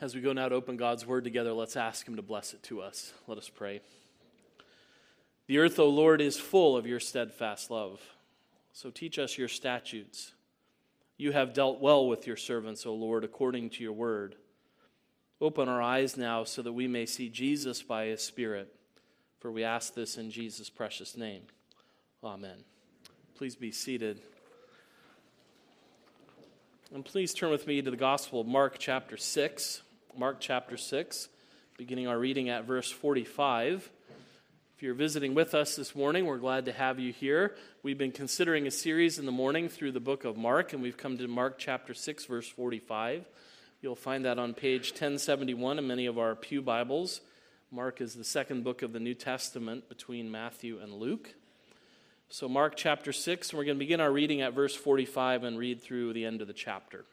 as we go now to open God's word together, let's ask Him to bless it to us. Let us pray. The earth, O Lord, is full of your steadfast love. So teach us your statutes. You have dealt well with your servants, O Lord, according to your word. Open our eyes now so that we may see Jesus by his Spirit. For we ask this in Jesus' precious name. Amen. Please be seated. And please turn with me to the Gospel of Mark, chapter 6. Mark, chapter 6, beginning our reading at verse 45. If you're visiting with us this morning, we're glad to have you here. We've been considering a series in the morning through the book of Mark, and we've come to Mark, chapter 6, verse 45. You'll find that on page 1071 in many of our Pew Bibles. Mark is the second book of the New Testament between Matthew and Luke. So, Mark chapter 6, and we're going to begin our reading at verse 45 and read through the end of the chapter.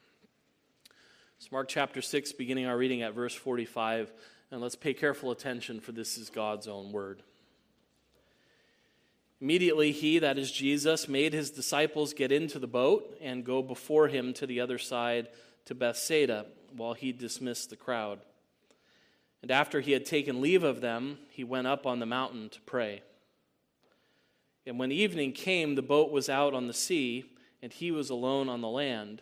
So, Mark chapter 6, beginning our reading at verse 45, and let's pay careful attention, for this is God's own word. Immediately, he, that is Jesus, made his disciples get into the boat and go before him to the other side to Bethsaida, while he dismissed the crowd. And after he had taken leave of them, he went up on the mountain to pray. And when evening came, the boat was out on the sea, and he was alone on the land.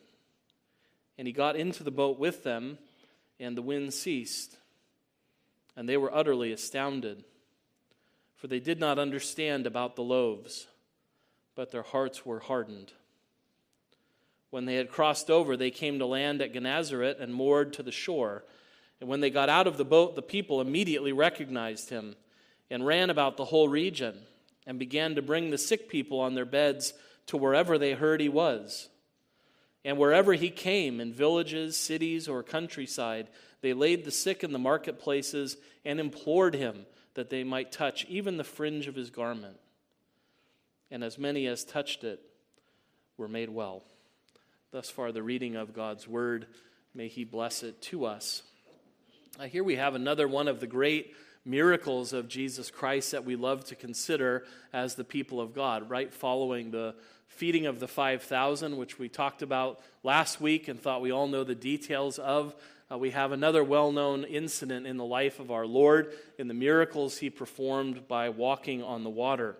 And he got into the boat with them, and the wind ceased. And they were utterly astounded, for they did not understand about the loaves, but their hearts were hardened. When they had crossed over, they came to land at Gennesaret and moored to the shore. And when they got out of the boat, the people immediately recognized him and ran about the whole region and began to bring the sick people on their beds to wherever they heard he was. And wherever he came, in villages, cities, or countryside, they laid the sick in the marketplaces and implored him that they might touch even the fringe of his garment. And as many as touched it were made well. Thus far, the reading of God's word. May he bless it to us. Uh, here we have another one of the great miracles of Jesus Christ that we love to consider as the people of God, right following the feeding of the 5,000, which we talked about last week and thought we all know the details of. Uh, we have another well known incident in the life of our Lord in the miracles he performed by walking on the water.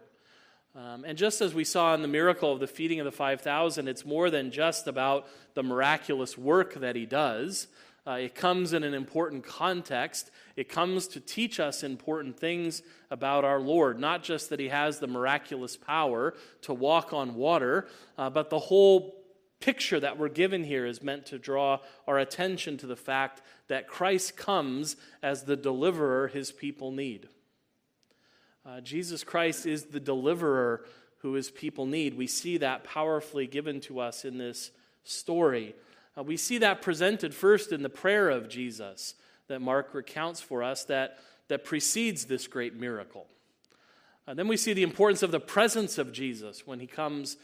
Um, and just as we saw in the miracle of the feeding of the 5,000, it's more than just about the miraculous work that he does. Uh, it comes in an important context. It comes to teach us important things about our Lord. Not just that He has the miraculous power to walk on water, uh, but the whole picture that we're given here is meant to draw our attention to the fact that Christ comes as the deliverer His people need. Uh, Jesus Christ is the deliverer who His people need. We see that powerfully given to us in this story. Uh, we see that presented first in the prayer of Jesus that Mark recounts for us that, that precedes this great miracle. Uh, then we see the importance of the presence of Jesus when he comes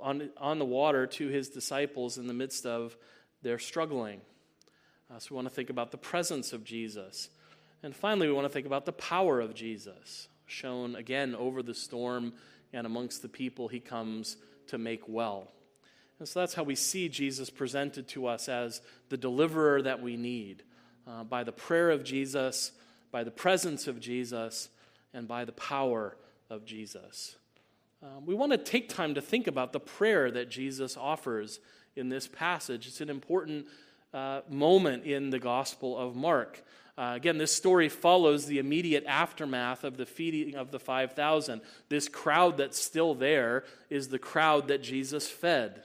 on, on the water to his disciples in the midst of their struggling. Uh, so we want to think about the presence of Jesus. And finally, we want to think about the power of Jesus, shown again over the storm and amongst the people he comes to make well. And so that's how we see Jesus presented to us as the deliverer that we need uh, by the prayer of Jesus, by the presence of Jesus, and by the power of Jesus. Um, we want to take time to think about the prayer that Jesus offers in this passage. It's an important uh, moment in the Gospel of Mark. Uh, again, this story follows the immediate aftermath of the feeding of the 5,000. This crowd that's still there is the crowd that Jesus fed.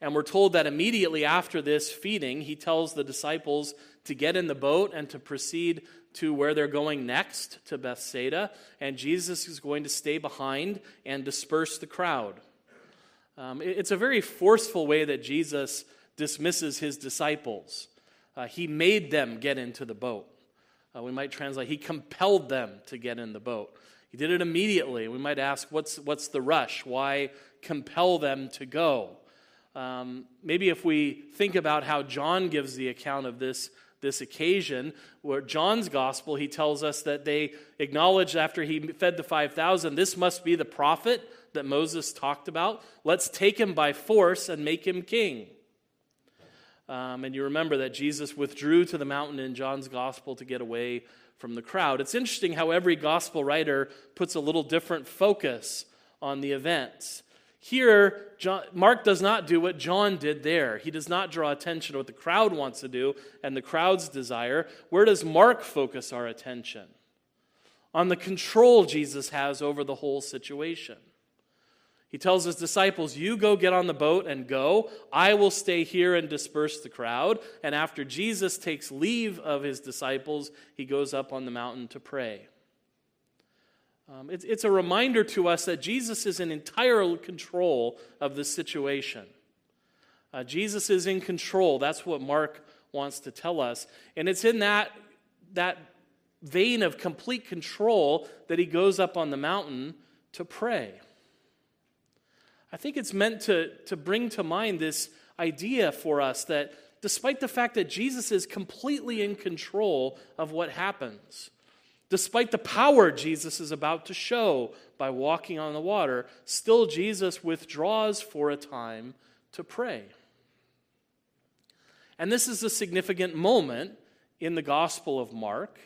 And we're told that immediately after this feeding, he tells the disciples to get in the boat and to proceed to where they're going next, to Bethsaida. And Jesus is going to stay behind and disperse the crowd. Um, it's a very forceful way that Jesus dismisses his disciples. Uh, he made them get into the boat. Uh, we might translate, He compelled them to get in the boat. He did it immediately. We might ask, what's, what's the rush? Why compel them to go? Um, maybe if we think about how John gives the account of this, this occasion, where John's gospel, he tells us that they acknowledged after he fed the 5,000, this must be the prophet that Moses talked about. Let's take him by force and make him king. Um, and you remember that Jesus withdrew to the mountain in John's gospel to get away from the crowd. It's interesting how every gospel writer puts a little different focus on the events. Here, John, Mark does not do what John did there. He does not draw attention to what the crowd wants to do and the crowd's desire. Where does Mark focus our attention? On the control Jesus has over the whole situation. He tells his disciples, You go get on the boat and go. I will stay here and disperse the crowd. And after Jesus takes leave of his disciples, he goes up on the mountain to pray. Um, it's, it's a reminder to us that Jesus is in entire control of the situation. Uh, Jesus is in control. That's what Mark wants to tell us. And it's in that, that vein of complete control that he goes up on the mountain to pray. I think it's meant to, to bring to mind this idea for us that despite the fact that Jesus is completely in control of what happens, despite the power Jesus is about to show by walking on the water, still Jesus withdraws for a time to pray. And this is a significant moment in the Gospel of Mark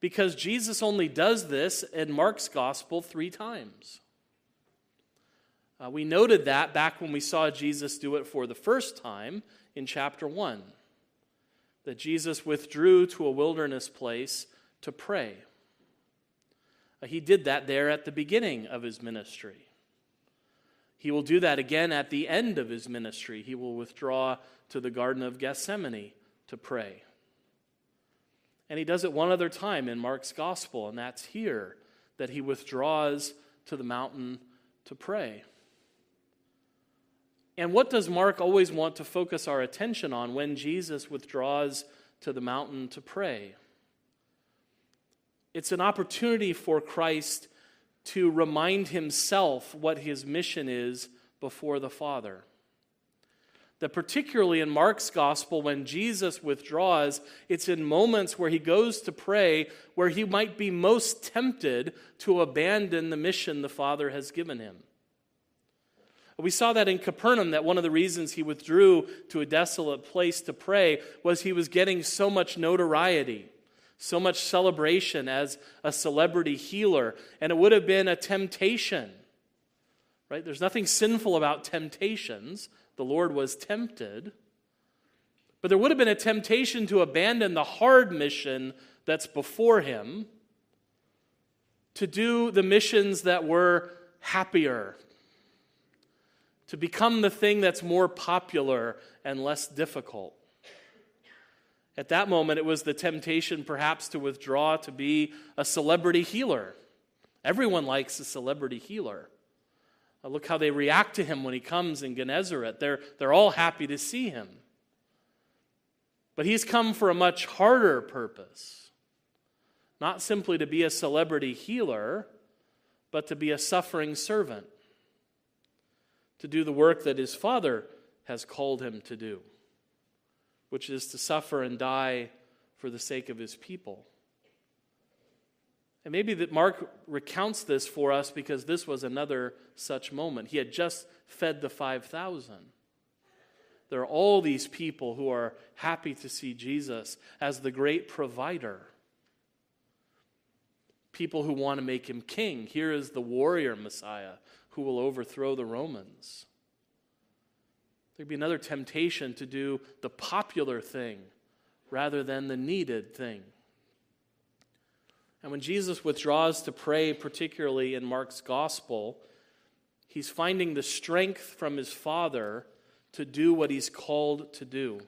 because Jesus only does this in Mark's Gospel three times. Uh, we noted that back when we saw Jesus do it for the first time in chapter 1, that Jesus withdrew to a wilderness place to pray. Uh, he did that there at the beginning of his ministry. He will do that again at the end of his ministry. He will withdraw to the Garden of Gethsemane to pray. And he does it one other time in Mark's gospel, and that's here, that he withdraws to the mountain to pray. And what does Mark always want to focus our attention on when Jesus withdraws to the mountain to pray? It's an opportunity for Christ to remind himself what his mission is before the Father. That particularly in Mark's gospel, when Jesus withdraws, it's in moments where he goes to pray where he might be most tempted to abandon the mission the Father has given him. We saw that in Capernaum, that one of the reasons he withdrew to a desolate place to pray was he was getting so much notoriety, so much celebration as a celebrity healer, and it would have been a temptation. Right? There's nothing sinful about temptations. The Lord was tempted. But there would have been a temptation to abandon the hard mission that's before him to do the missions that were happier, to become the thing that's more popular and less difficult. At that moment, it was the temptation perhaps to withdraw to be a celebrity healer. Everyone likes a celebrity healer. Uh, look how they react to him when he comes in Gennesaret. They're, they're all happy to see him. But he's come for a much harder purpose. Not simply to be a celebrity healer, but to be a suffering servant to do the work that his Father has called him to do, which is to suffer and die for the sake of his people. And maybe that Mark recounts this for us because this was another such moment. He had just fed the 5,000. There are all these people who are happy to see Jesus as the great provider. People who want to make him king. Here is the warrior Messiah who will overthrow the Romans. There'd be another temptation to do the popular thing rather than the needed thing. And when Jesus withdraws to pray, particularly in Mark's gospel, he's finding the strength from his Father to do what he's called to do.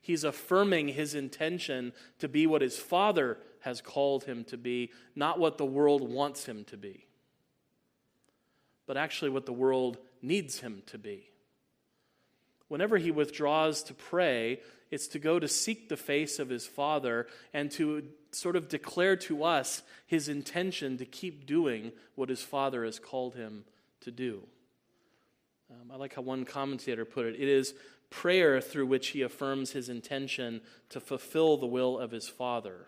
He's affirming his intention to be what his Father has called him to be, not what the world wants him to be but actually what the world needs him to be. Whenever he withdraws to pray, it's to go to seek the face of his Father and to sort of declare to us his intention to keep doing what his Father has called him to do. Um, I like how one commentator put it it is prayer through which he affirms his intention to fulfill the will of his Father,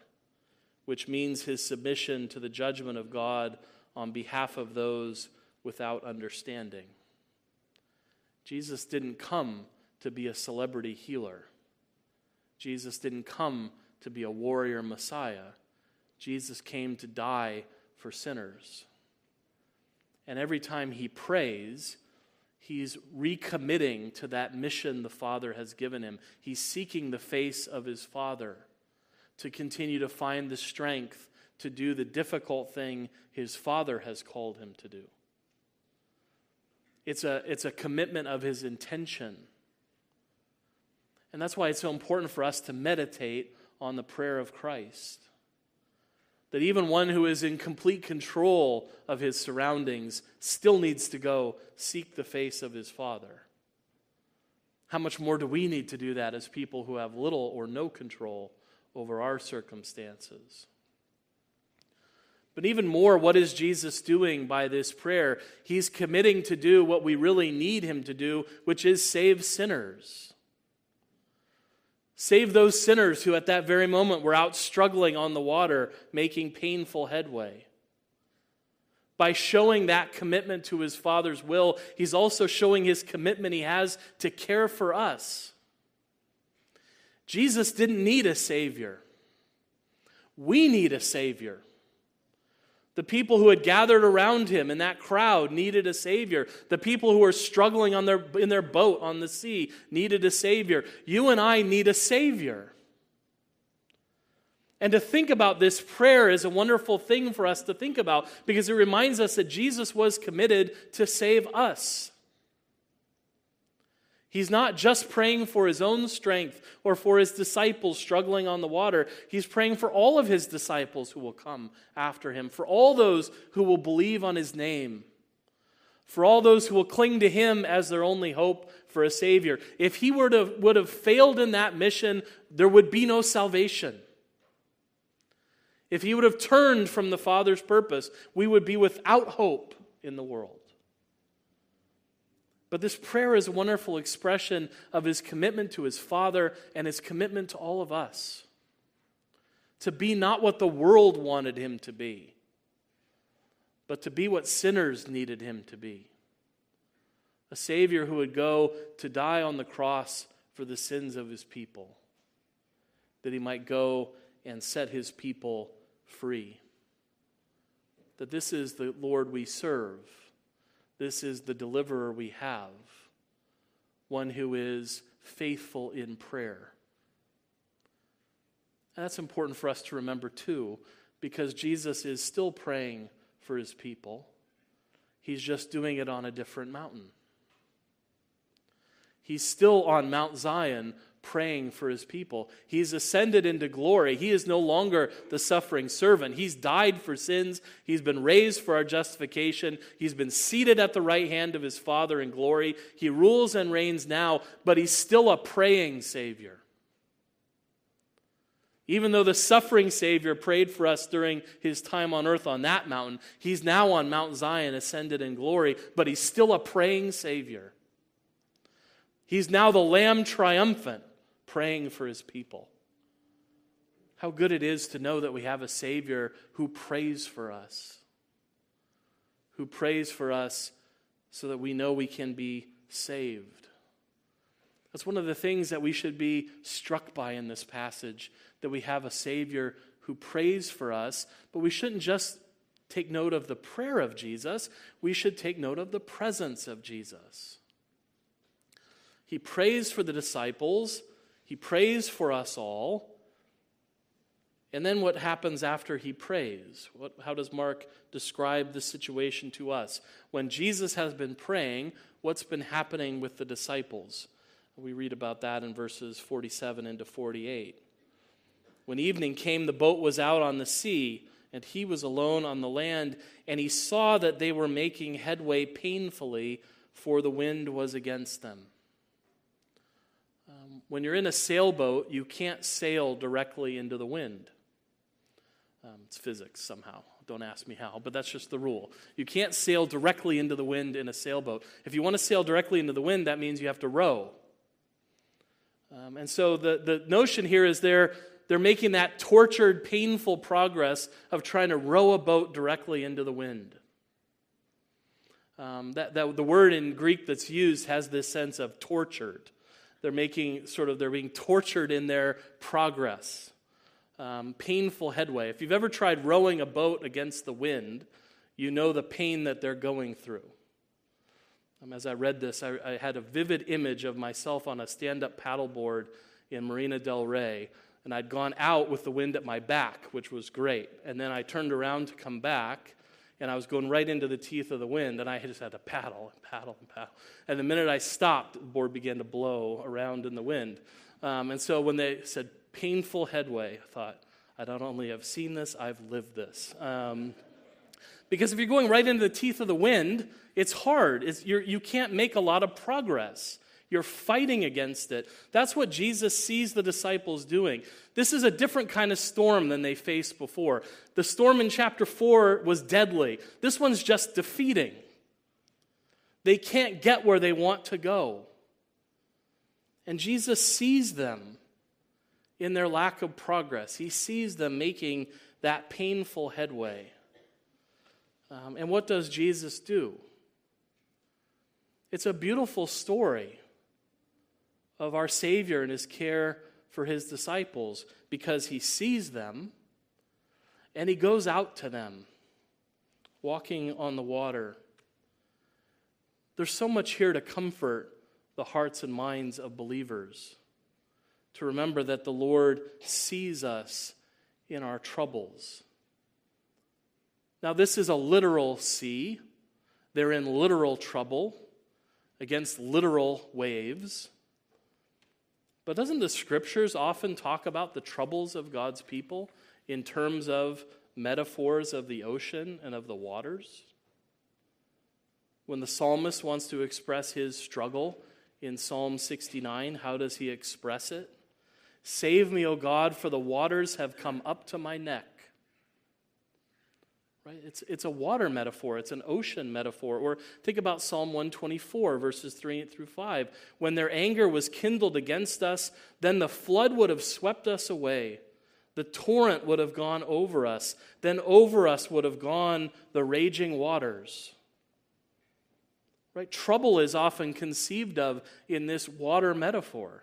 which means his submission to the judgment of God on behalf of those without understanding. Jesus didn't come to be a celebrity healer. Jesus didn't come to be a warrior Messiah. Jesus came to die for sinners. And every time he prays, he's recommitting to that mission the Father has given him. He's seeking the face of his Father to continue to find the strength to do the difficult thing his Father has called him to do. It's a, it's a commitment of his intention. And that's why it's so important for us to meditate on the prayer of Christ. That even one who is in complete control of his surroundings still needs to go seek the face of his Father. How much more do we need to do that as people who have little or no control over our circumstances? But even more, what is Jesus doing by this prayer? He's committing to do what we really need him to do, which is save sinners. Save those sinners who at that very moment were out struggling on the water, making painful headway. By showing that commitment to his Father's will, he's also showing his commitment he has to care for us. Jesus didn't need a Savior. We need a Savior. The people who had gathered around him in that crowd needed a Savior. The people who were struggling on their, in their boat on the sea needed a Savior. You and I need a Savior. And to think about this prayer is a wonderful thing for us to think about because it reminds us that Jesus was committed to save us. He's not just praying for his own strength or for his disciples struggling on the water. He's praying for all of his disciples who will come after him, for all those who will believe on his name, for all those who will cling to him as their only hope for a Savior. If he were to, would have failed in that mission, there would be no salvation. If he would have turned from the Father's purpose, we would be without hope in the world. But this prayer is a wonderful expression of his commitment to his Father and his commitment to all of us. To be not what the world wanted him to be, but to be what sinners needed him to be. A Savior who would go to die on the cross for the sins of his people, that he might go and set his people free. That this is the Lord we serve this is the deliverer we have, one who is faithful in prayer. And that's important for us to remember too, because Jesus is still praying for his people. He's just doing it on a different mountain. He's still on Mount Zion praying for his people. He's ascended into glory. He is no longer the suffering servant. He's died for sins. He's been raised for our justification. He's been seated at the right hand of his Father in glory. He rules and reigns now, but he's still a praying Savior. Even though the suffering Savior prayed for us during his time on earth on that mountain, he's now on Mount Zion, ascended in glory, but he's still a praying Savior. He's now the Lamb triumphant praying for his people. How good it is to know that we have a Savior who prays for us, who prays for us so that we know we can be saved. That's one of the things that we should be struck by in this passage that we have a Savior who prays for us, but we shouldn't just take note of the prayer of Jesus, we should take note of the presence of Jesus. He prays for the disciples he prays for us all. And then what happens after he prays? What, how does Mark describe the situation to us? When Jesus has been praying, what's been happening with the disciples? We read about that in verses 47 into 48. When evening came, the boat was out on the sea, and he was alone on the land, and he saw that they were making headway painfully, for the wind was against them. When you're in a sailboat, you can't sail directly into the wind. Um, it's physics somehow. Don't ask me how, but that's just the rule. You can't sail directly into the wind in a sailboat. If you want to sail directly into the wind, that means you have to row. Um, and so the, the notion here is they're, they're making that tortured, painful progress of trying to row a boat directly into the wind. Um, that, that the word in Greek that's used has this sense of tortured. They're making sort of, they're being tortured in their progress um, painful headway. If you've ever tried rowing a boat against the wind, you know the pain that they're going through. Um, as I read this, I, I, had a vivid image of myself on a stand up paddleboard in Marina del Rey, and I'd gone out with the wind at my back, which was great. And then I turned around to come back, and I was going right into the teeth of the wind, and I just had to paddle and paddle and paddle. And the minute I stopped, the board began to blow around in the wind. Um, and so when they said painful headway. I thought, I not only have seen this, I've lived this. Um, because if you're going right into the teeth of the wind, it's hard. It's, you're, you can't make a lot of progress. You're fighting against it. That's what Jesus sees the disciples doing. This is a different kind of storm than they faced before. The storm in chapter 4 was deadly. This one's just defeating. They can't get where they want to go. And Jesus sees them in their lack of progress. He sees them making that painful headway. Um, and what does Jesus do? It's a beautiful story of our Savior and his care for his disciples because he sees them and he goes out to them, walking on the water. There's so much here to comfort the hearts and minds of believers to remember that the Lord sees us in our troubles. Now, this is a literal sea. They're in literal trouble against literal waves. But doesn't the scriptures often talk about the troubles of God's people in terms of metaphors of the ocean and of the waters? When the psalmist wants to express his struggle in Psalm 69, how does he express it? Save me, O God, for the waters have come up to my neck. Right? It's, it's a water metaphor, it's an ocean metaphor. Or think about Psalm 124, verses 3 through 5. When their anger was kindled against us, then the flood would have swept us away. The torrent would have gone over us. Then over us would have gone the raging waters. Right? Trouble is often conceived of in this water metaphor.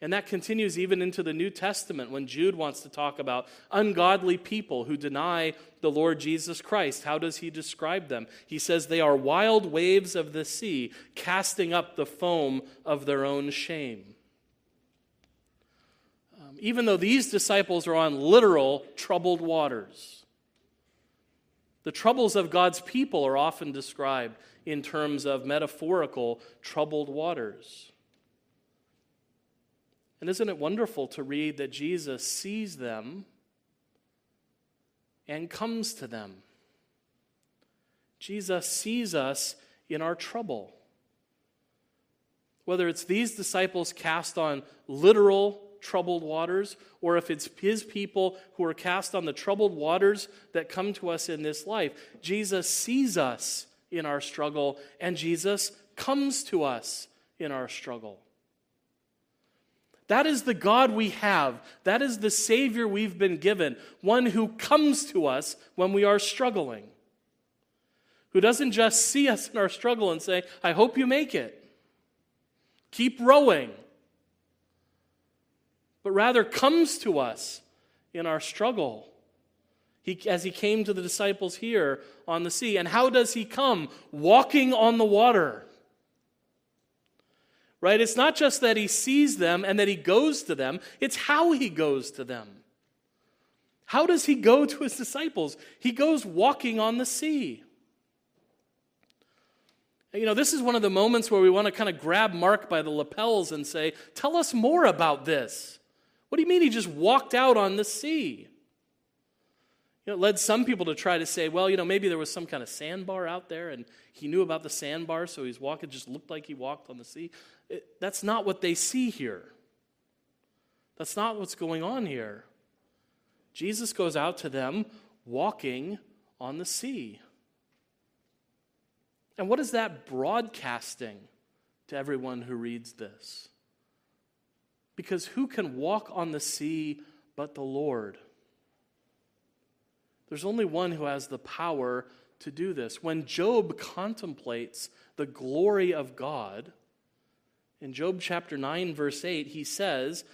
And that continues even into the New Testament when Jude wants to talk about ungodly people who deny the Lord Jesus Christ. How does he describe them? He says they are wild waves of the sea, casting up the foam of their own shame. Um, even though these disciples are on literal troubled waters, the troubles of God's people are often described in terms of metaphorical troubled waters. And isn't it wonderful to read that Jesus sees them and comes to them? Jesus sees us in our trouble. Whether it's these disciples cast on literal troubled waters, or if it's his people who are cast on the troubled waters that come to us in this life, Jesus sees us in our struggle, and Jesus comes to us in our struggle. That is the God we have. That is the Savior we've been given, one who comes to us when we are struggling, who doesn't just see us in our struggle and say, I hope you make it. Keep rowing. But rather comes to us in our struggle. He, as he came to the disciples here on the sea. And how does he come? Walking on the water right? It's not just that he sees them and that he goes to them, it's how he goes to them. How does he go to his disciples? He goes walking on the sea. You know, this is one of the moments where we want to kind of grab Mark by the lapels and say, Tell us more about this. What do you mean he just walked out on the sea? You know, it led some people to try to say, well, you know, maybe there was some kind of sandbar out there and he knew about the sandbar, so he's walking, just looked like he walked on the sea. It, that's not what they see here. That's not what's going on here. Jesus goes out to them walking on the sea. And what is that broadcasting to everyone who reads this? Because who can walk on the sea but the Lord? There's only one who has the power to do this. When Job contemplates the glory of God, in Job chapter 9, verse 8, he says,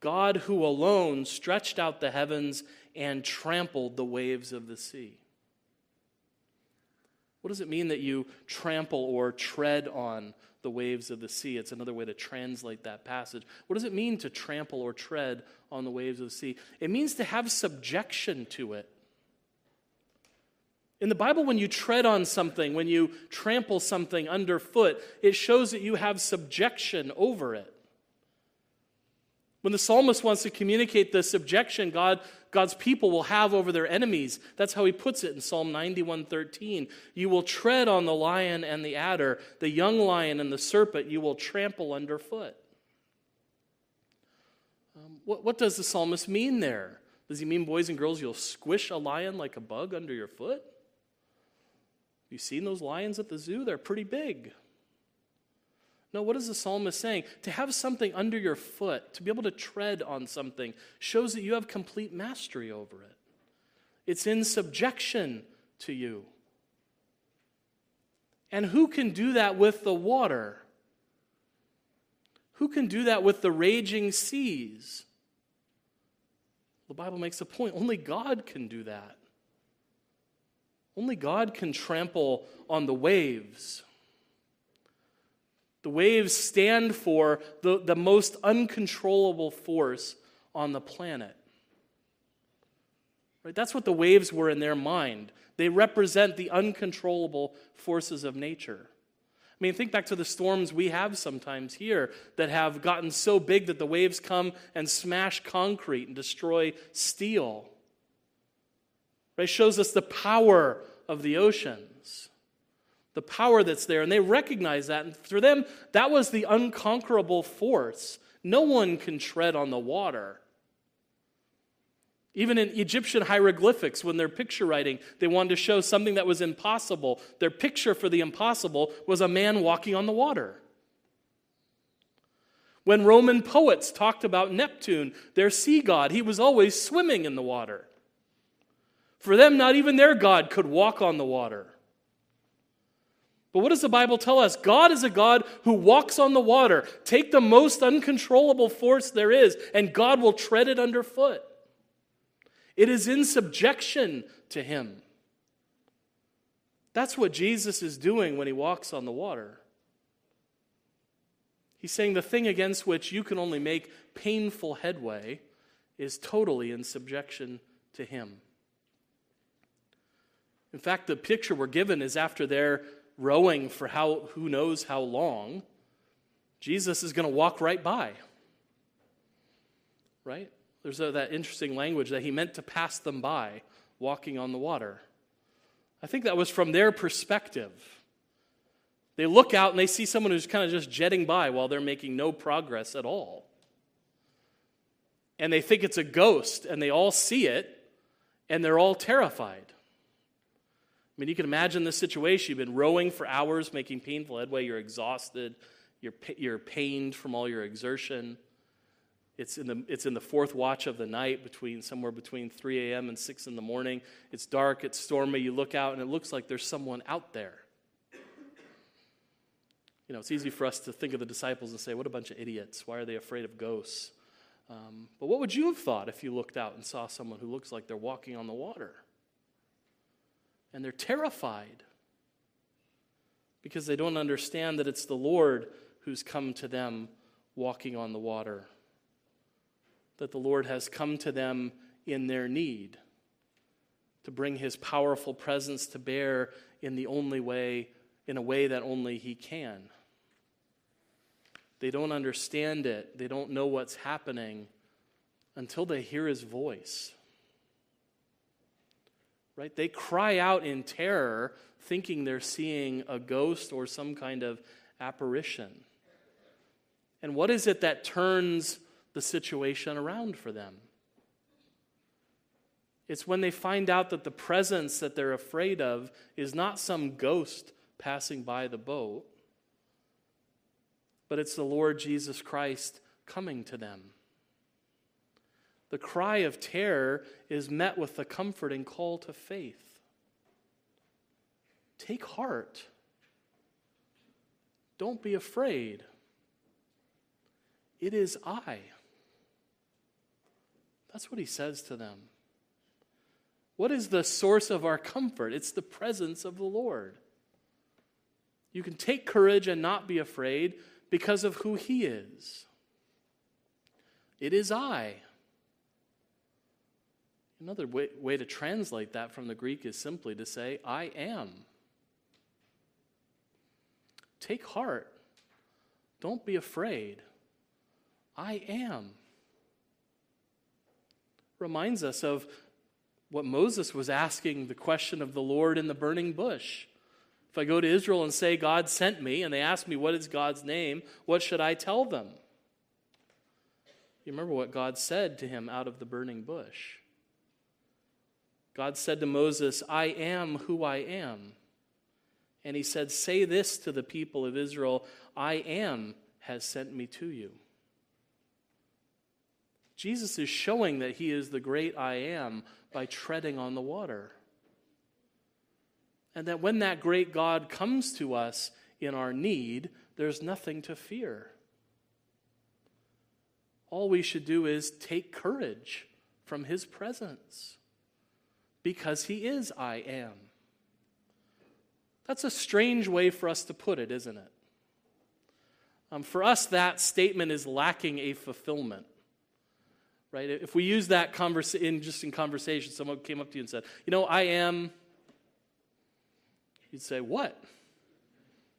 God who alone stretched out the heavens and trampled the waves of the sea. What does it mean that you trample or tread on the waves of the sea? It's another way to translate that passage. What does it mean to trample or tread on the waves of the sea? It means to have subjection to it. In the Bible, when you tread on something, when you trample something underfoot, it shows that you have subjection over it. When the psalmist wants to communicate the subjection God, God's people will have over their enemies, that's how he puts it in Psalm 91:13. You will tread on the lion and the adder, the young lion and the serpent you will trample underfoot. Um, what, what does the psalmist mean there? Does he mean, boys and girls, you'll squish a lion like a bug under your foot? You seen those lions at the zoo? They're pretty big. No, what is the psalmist saying? To have something under your foot, to be able to tread on something, shows that you have complete mastery over it. It's in subjection to you. And who can do that with the water? Who can do that with the raging seas? The Bible makes a point only God can do that. Only God can trample on the waves. The waves stand for the, the most uncontrollable force on the planet. Right? That's what the waves were in their mind. They represent the uncontrollable forces of nature. I mean, think back to the storms we have sometimes here that have gotten so big that the waves come and smash concrete and destroy steel. Right? Shows us the power of the oceans, the power that's there. And they recognize that. And for them, that was the unconquerable force. No one can tread on the water. Even in Egyptian hieroglyphics, when they're picture writing, they wanted to show something that was impossible. Their picture for the impossible was a man walking on the water. When Roman poets talked about Neptune, their sea god, he was always swimming in the water. For them, not even their God could walk on the water. But what does the Bible tell us? God is a God who walks on the water. Take the most uncontrollable force there is, and God will tread it underfoot. It is in subjection to Him. That's what Jesus is doing when He walks on the water. He's saying the thing against which you can only make painful headway is totally in subjection to Him. In fact, the picture we're given is after they're rowing for how, who knows how long, Jesus is going to walk right by. Right? There's a, that interesting language that he meant to pass them by walking on the water. I think that was from their perspective. They look out and they see someone who's kind of just jetting by while they're making no progress at all. And they think it's a ghost, and they all see it, and they're all terrified. I mean, you can imagine this situation. You've been rowing for hours, making painful headway. You're exhausted. You're, you're pained from all your exertion. It's in, the, it's in the fourth watch of the night, between somewhere between 3 a.m. and 6 in the morning. It's dark, it's stormy. You look out, and it looks like there's someone out there. You know, it's easy for us to think of the disciples and say, what a bunch of idiots. Why are they afraid of ghosts? Um, but what would you have thought if you looked out and saw someone who looks like they're walking on the water? And they're terrified because they don't understand that it's the Lord who's come to them walking on the water, that the Lord has come to them in their need to bring his powerful presence to bear in the only way, in a way that only he can. They don't understand it, they don't know what's happening until they hear his voice right? They cry out in terror, thinking they're seeing a ghost or some kind of apparition. And what is it that turns the situation around for them. It's when they find out that the presence that they're afraid of is not some ghost passing by the boat, but it's the Lord Jesus Christ coming to them. The cry of terror is met with the comforting call to faith. Take heart. Don't be afraid. It is I. That's what he says to them. What is the source of our comfort? It's the presence of the Lord. You can take courage and not be afraid because of who he is. It is I. Another way, way to translate that from the Greek is simply to say, I am. Take heart. Don't be afraid. I am. Reminds us of what Moses was asking the question of the Lord in the burning bush. If I go to Israel and say, God sent me, and they ask me, What is God's name? What should I tell them? You remember what God said to him out of the burning bush. God said to Moses, I am who I am. And he said, Say this to the people of Israel I am has sent me to you. Jesus is showing that he is the great I am by treading on the water. And that when that great God comes to us in our need, there's nothing to fear. All we should do is take courage from his presence because he is I am. That's a strange way for us to put it, isn't it? Um, for us, that statement is lacking a fulfillment right? If we use that conversa- in just in conversation, someone came up to you and said, "You know, I am," you'd say, "What?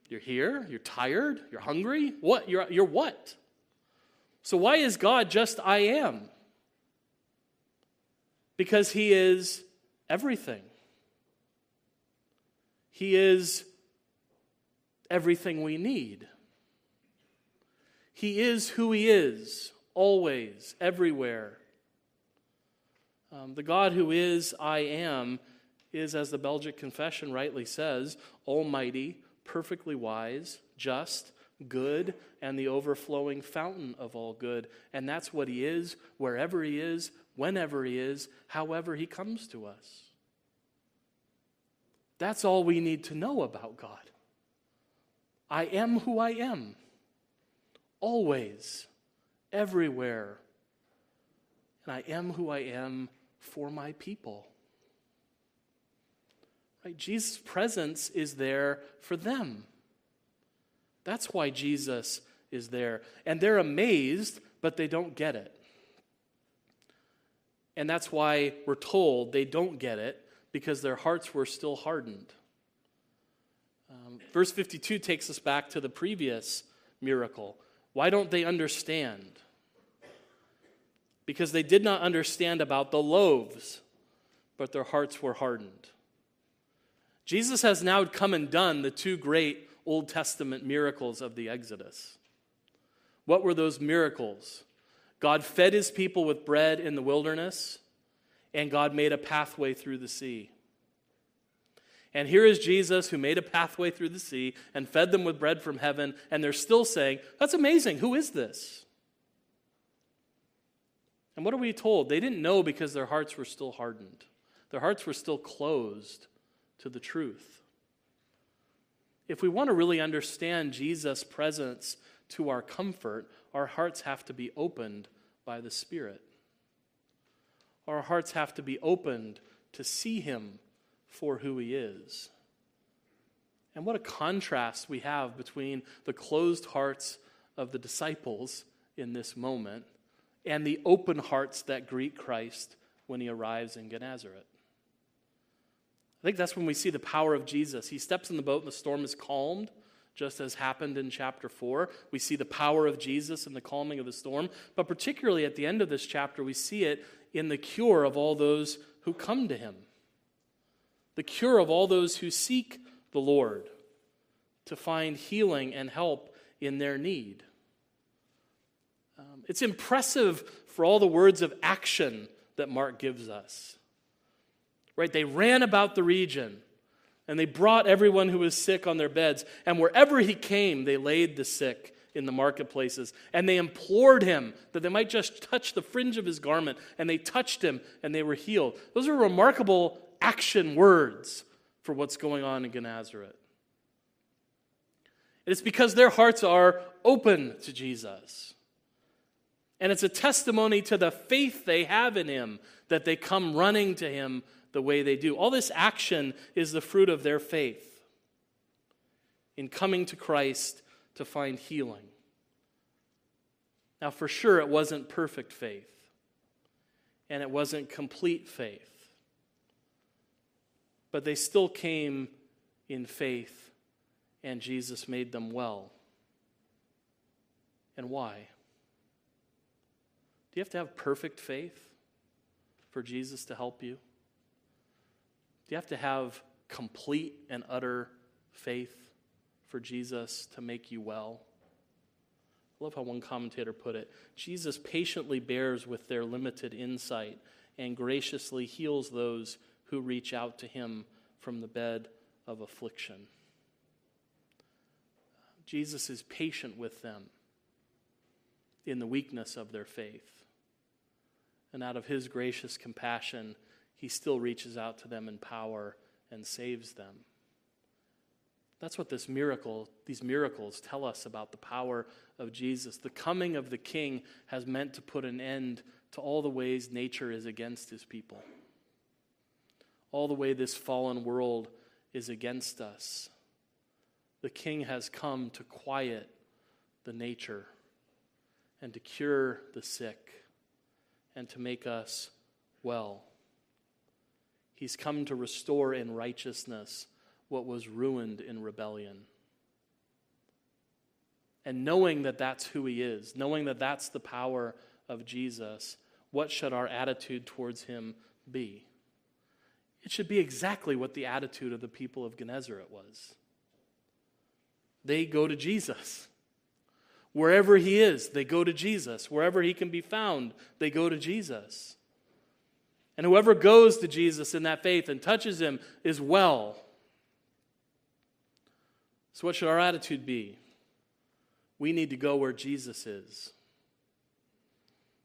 You're here. You're tired. You're hungry. What? You're you're what?" So why is God just I am? Because He is everything. He is everything we need. He is who He is always, everywhere. Um, the God who is, I am, is, as the Belgic Confession rightly says, almighty, perfectly wise, just, good, and the overflowing fountain of all good. And that's what he is, wherever he is, whenever he is, however he comes to us. That's all we need to know about God. I am who I am, always everywhere. And I am who I am for my people. Right? Jesus' presence is there for them. That's why Jesus is there. And they're amazed, but they don't get it. And that's why we're told they don't get it because their hearts were still hardened. Um, verse 52 takes us back to the previous miracle. Why don't they understand? because they did not understand about the loaves, but their hearts were hardened. Jesus has now come and done the two great Old Testament miracles of the Exodus. What were those miracles? God fed his people with bread in the wilderness, and God made a pathway through the sea. And here is Jesus who made a pathway through the sea and fed them with bread from heaven, and they're still saying, That's amazing. Who is this? And what are we told? They didn't know because their hearts were still hardened, their hearts were still closed to the truth. If we want to really understand Jesus' presence to our comfort, our hearts have to be opened by the Spirit. Our hearts have to be opened to see Him for who He is. And what a contrast we have between the closed hearts of the disciples in this moment and the open hearts that greet Christ when he arrives in Gennesaret. I think that's when we see the power of Jesus. He steps in the boat and the storm is calmed, just as happened in chapter 4. We see the power of Jesus in the calming of the storm. But particularly at the end of this chapter, we see it in the cure of all those who come to him, the cure of all those who seek the Lord to find healing and help in their need. Um, It's impressive for all the words of action that Mark gives us. Right? They ran about the region and they brought everyone who was sick on their beds. And wherever he came, they laid the sick in the marketplaces. And they implored him that they might just touch the fringe of his garment. And they touched him and they were healed. Those are remarkable action words for what's going on in Gennesaret. It's because their hearts are open to Jesus. And it's a testimony to the faith they have in him that they come running to him the way they do. All this action is the fruit of their faith in coming to Christ to find healing. Now, for sure, it wasn't perfect faith, and it wasn't complete faith. But they still came in faith, and Jesus made them well. And why? Do you have to have perfect faith for Jesus to help you? Do you have to have complete and utter faith for Jesus to make you well? I love how one commentator put it Jesus patiently bears with their limited insight and graciously heals those who reach out to him from the bed of affliction. Jesus is patient with them in the weakness of their faith. And out of his gracious compassion, he still reaches out to them in power and saves them. That's what this miracle, these miracles tell us about the power of Jesus. The coming of the king has meant to put an end to all the ways nature is against his people. All the way this fallen world is against us. The king has come to quiet the nature and to cure the sick and to make us well. He's come to restore in righteousness what was ruined in rebellion. And knowing that that's who he is, knowing that that's the power of Jesus, what should our attitude towards him be? It should be exactly what the attitude of the people of Gennesaret was. They go to Jesus. Wherever he is, they go to Jesus. Wherever he can be found, they go to Jesus. And whoever goes to Jesus in that faith and touches him is well. So, what should our attitude be? We need to go where Jesus is.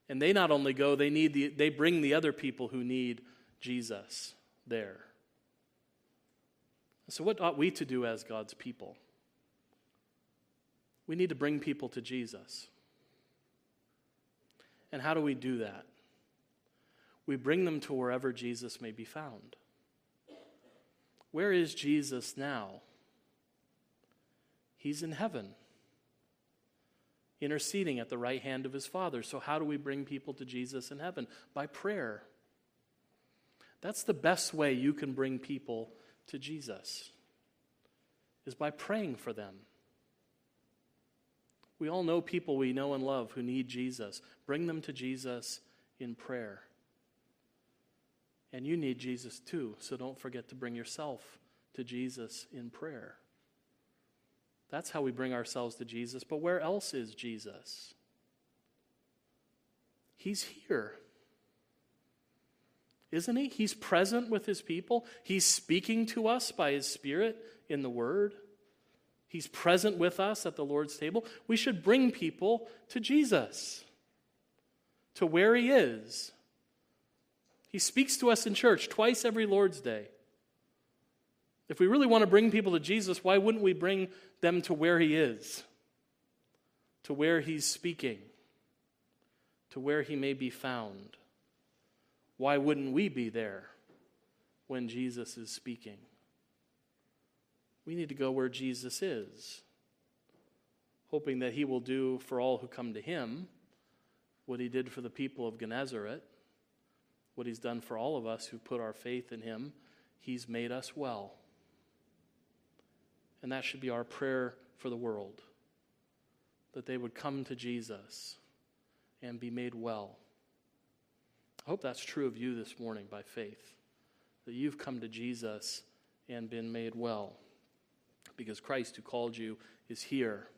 And they not only go, they, need the, they bring the other people who need Jesus there. So, what ought we to do as God's people? We need to bring people to Jesus. And how do we do that? We bring them to wherever Jesus may be found. Where is Jesus now? He's in heaven, interceding at the right hand of his Father. So, how do we bring people to Jesus in heaven? By prayer. That's the best way you can bring people to Jesus, is by praying for them. We all know people we know and love who need Jesus. Bring them to Jesus in prayer. And you need Jesus too, so don't forget to bring yourself to Jesus in prayer. That's how we bring ourselves to Jesus. But where else is Jesus? He's here. Isn't he? He's present with his people. He's speaking to us by his Spirit in the Word. He's present with us at the Lord's table. We should bring people to Jesus, to where he is. He speaks to us in church twice every Lord's Day. If we really want to bring people to Jesus, why wouldn't we bring them to where He is? To where He's speaking? To where He may be found? Why wouldn't we be there when Jesus is speaking? We need to go where Jesus is, hoping that He will do for all who come to Him what He did for the people of Gennesaret what he's done for all of us who put our faith in him. He's made us well. And that should be our prayer for the world that they would come to Jesus and be made well. I hope that's true of you this morning by faith, that you've come to Jesus and been made well. Because Christ, who called you, is here.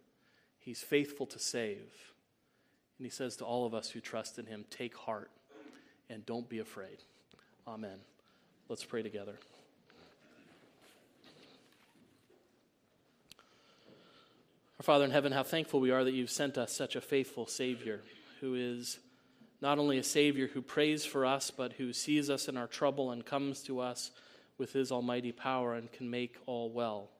He's faithful to save, And he says to all of us who trust in him, take heart and don't be afraid. Amen. Let's pray together. Our Father in heaven, how thankful we are that you've sent us such a faithful Savior who is not only a Savior who prays for us, but who sees us in our trouble and comes to us with his almighty power and can make all well.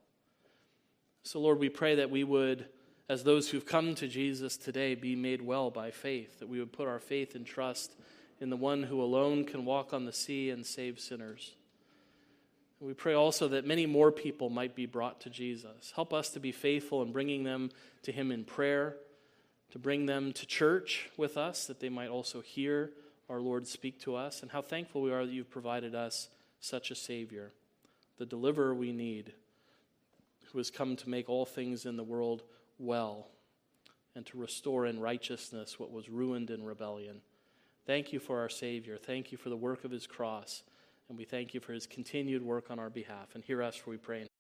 So, Lord, we pray that we would, as those who've come to Jesus today, be made well by faith, that we would put our faith and trust in the one who alone can walk on the sea and save sinners. We pray also that many more people might be brought to Jesus. Help us to be faithful in bringing them to him in prayer, to bring them to church with us, that they might also hear our Lord speak to us. And how thankful we are that you've provided us such a Savior, the deliverer we need who has come to make all things in the world well and to restore in righteousness what was ruined in rebellion. Thank you for our Savior. Thank you for the work of his cross. And we thank you for his continued work on our behalf. And hear us for we pray.